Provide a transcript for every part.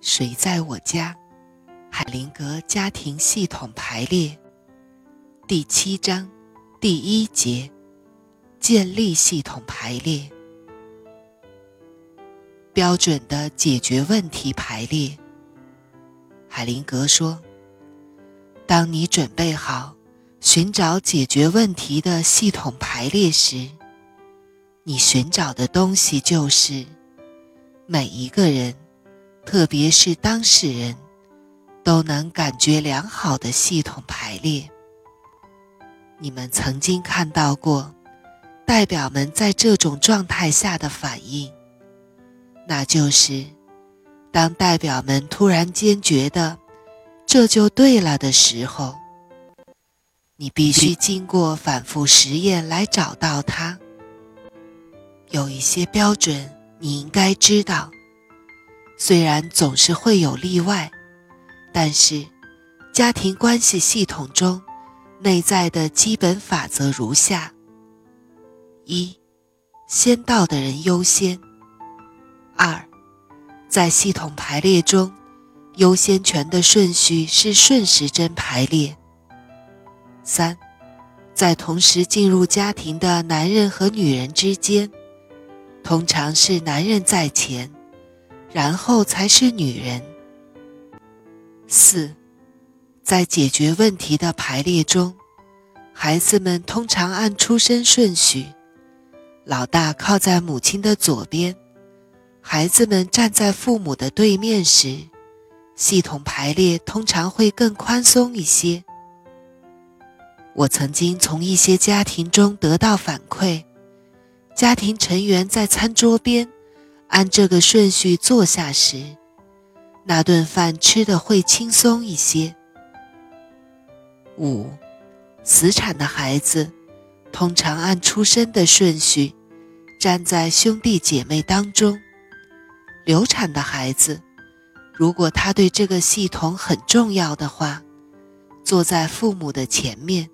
谁在我家？海灵格家庭系统排列第七章第一节：建立系统排列，标准的解决问题排列。海灵格说：“当你准备好寻找解决问题的系统排列时，你寻找的东西就是每一个人。”特别是当事人，都能感觉良好的系统排列。你们曾经看到过代表们在这种状态下的反应，那就是当代表们突然间觉得这就对了的时候，你必须经过反复实验来找到它。有一些标准你应该知道。虽然总是会有例外，但是家庭关系系统中内在的基本法则如下：一、先到的人优先；二、在系统排列中，优先权的顺序是顺时针排列；三、在同时进入家庭的男人和女人之间，通常是男人在前。然后才是女人。四，在解决问题的排列中，孩子们通常按出生顺序：老大靠在母亲的左边，孩子们站在父母的对面时，系统排列通常会更宽松一些。我曾经从一些家庭中得到反馈，家庭成员在餐桌边。按这个顺序坐下时，那顿饭吃的会轻松一些。五，死产的孩子通常按出生的顺序站在兄弟姐妹当中。流产的孩子，如果他对这个系统很重要的话，坐在父母的前面，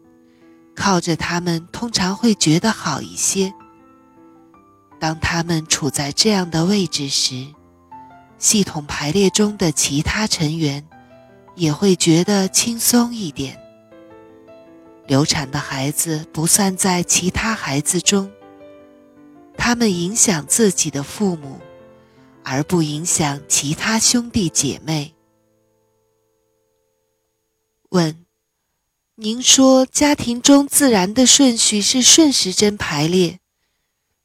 靠着他们通常会觉得好一些。当他们处在这样的位置时，系统排列中的其他成员也会觉得轻松一点。流产的孩子不算在其他孩子中，他们影响自己的父母，而不影响其他兄弟姐妹。问：您说家庭中自然的顺序是顺时针排列？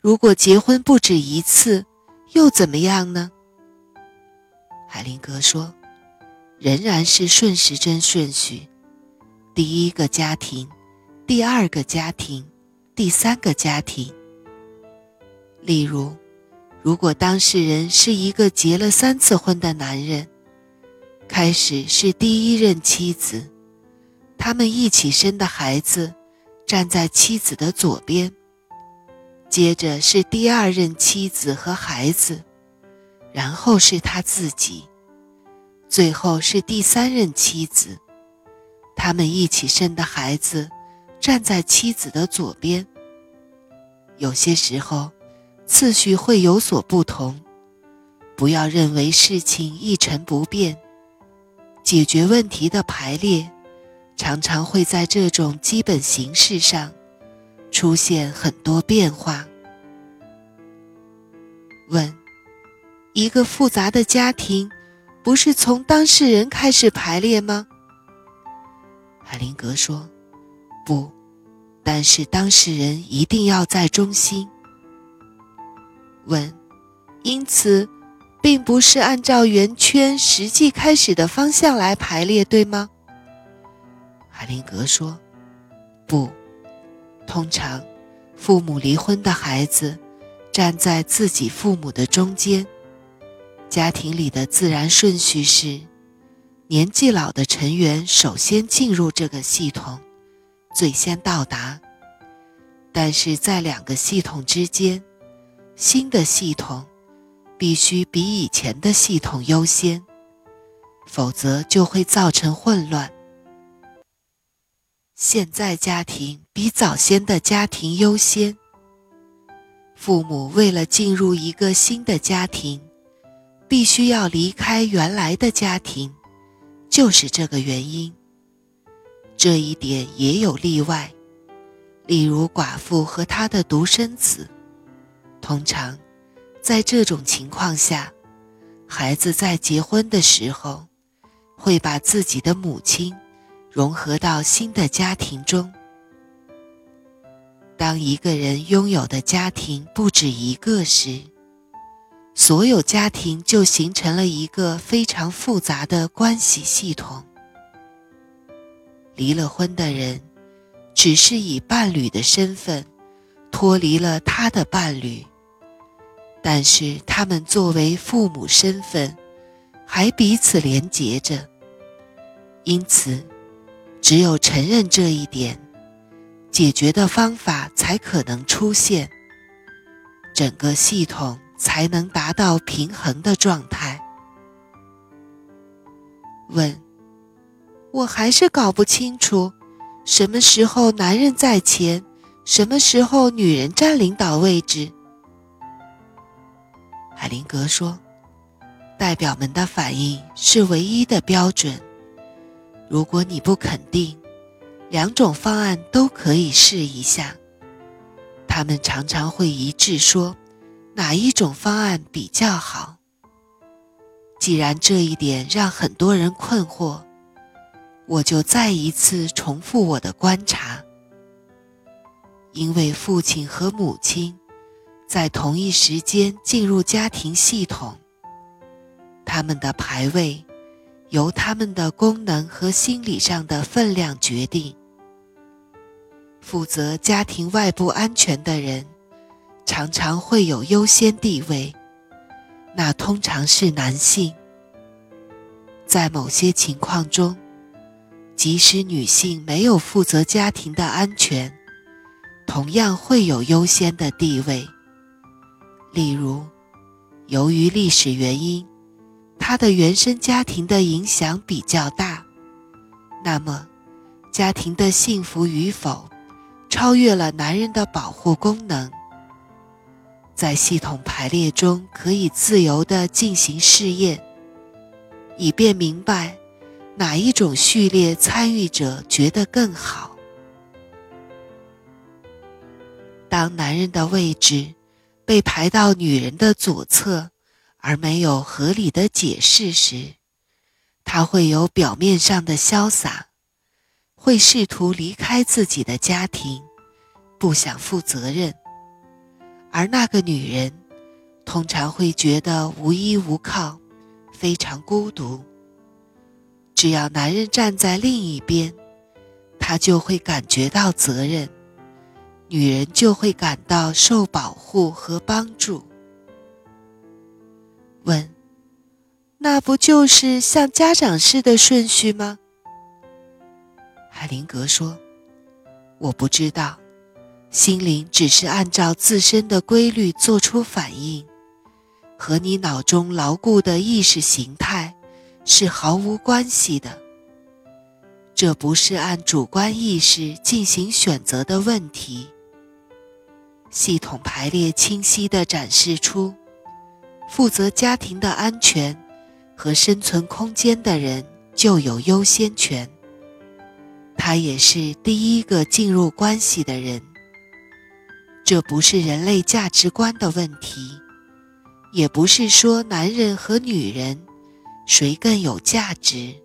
如果结婚不止一次，又怎么样呢？海灵格说：“仍然是顺时针顺序，第一个家庭，第二个家庭，第三个家庭。例如，如果当事人是一个结了三次婚的男人，开始是第一任妻子，他们一起生的孩子站在妻子的左边。”接着是第二任妻子和孩子，然后是他自己，最后是第三任妻子。他们一起生的孩子站在妻子的左边。有些时候，次序会有所不同。不要认为事情一成不变。解决问题的排列，常常会在这种基本形式上。出现很多变化。问：一个复杂的家庭，不是从当事人开始排列吗？海灵格说：“不，但是当事人一定要在中心。”问：因此，并不是按照圆圈实际开始的方向来排列，对吗？海灵格说：“不。”通常，父母离婚的孩子站在自己父母的中间。家庭里的自然顺序是：年纪老的成员首先进入这个系统，最先到达。但是在两个系统之间，新的系统必须比以前的系统优先，否则就会造成混乱。现在家庭比早先的家庭优先。父母为了进入一个新的家庭，必须要离开原来的家庭，就是这个原因。这一点也有例外，例如寡妇和她的独生子。通常，在这种情况下，孩子在结婚的时候，会把自己的母亲融合到新的家庭中。当一个人拥有的家庭不止一个时，所有家庭就形成了一个非常复杂的关系系统。离了婚的人，只是以伴侣的身份脱离了他的伴侣，但是他们作为父母身份还彼此连结着。因此，只有承认这一点。解决的方法才可能出现，整个系统才能达到平衡的状态。问：我还是搞不清楚，什么时候男人在前，什么时候女人占领导位置？海灵格说：“代表们的反应是唯一的标准。如果你不肯定。”两种方案都可以试一下。他们常常会一致说，哪一种方案比较好。既然这一点让很多人困惑，我就再一次重复我的观察。因为父亲和母亲在同一时间进入家庭系统，他们的排位由他们的功能和心理上的分量决定。负责家庭外部安全的人，常常会有优先地位，那通常是男性。在某些情况中，即使女性没有负责家庭的安全，同样会有优先的地位。例如，由于历史原因，她的原生家庭的影响比较大，那么家庭的幸福与否。超越了男人的保护功能，在系统排列中可以自由地进行试验，以便明白哪一种序列参与者觉得更好。当男人的位置被排到女人的左侧，而没有合理的解释时，他会有表面上的潇洒。会试图离开自己的家庭，不想负责任，而那个女人通常会觉得无依无靠，非常孤独。只要男人站在另一边，她就会感觉到责任，女人就会感到受保护和帮助。问：那不就是像家长式的顺序吗？海灵格说：“我不知道，心灵只是按照自身的规律做出反应，和你脑中牢固的意识形态是毫无关系的。这不是按主观意识进行选择的问题。系统排列清晰地展示出，负责家庭的安全和生存空间的人就有优先权。”他也是第一个进入关系的人。这不是人类价值观的问题，也不是说男人和女人谁更有价值。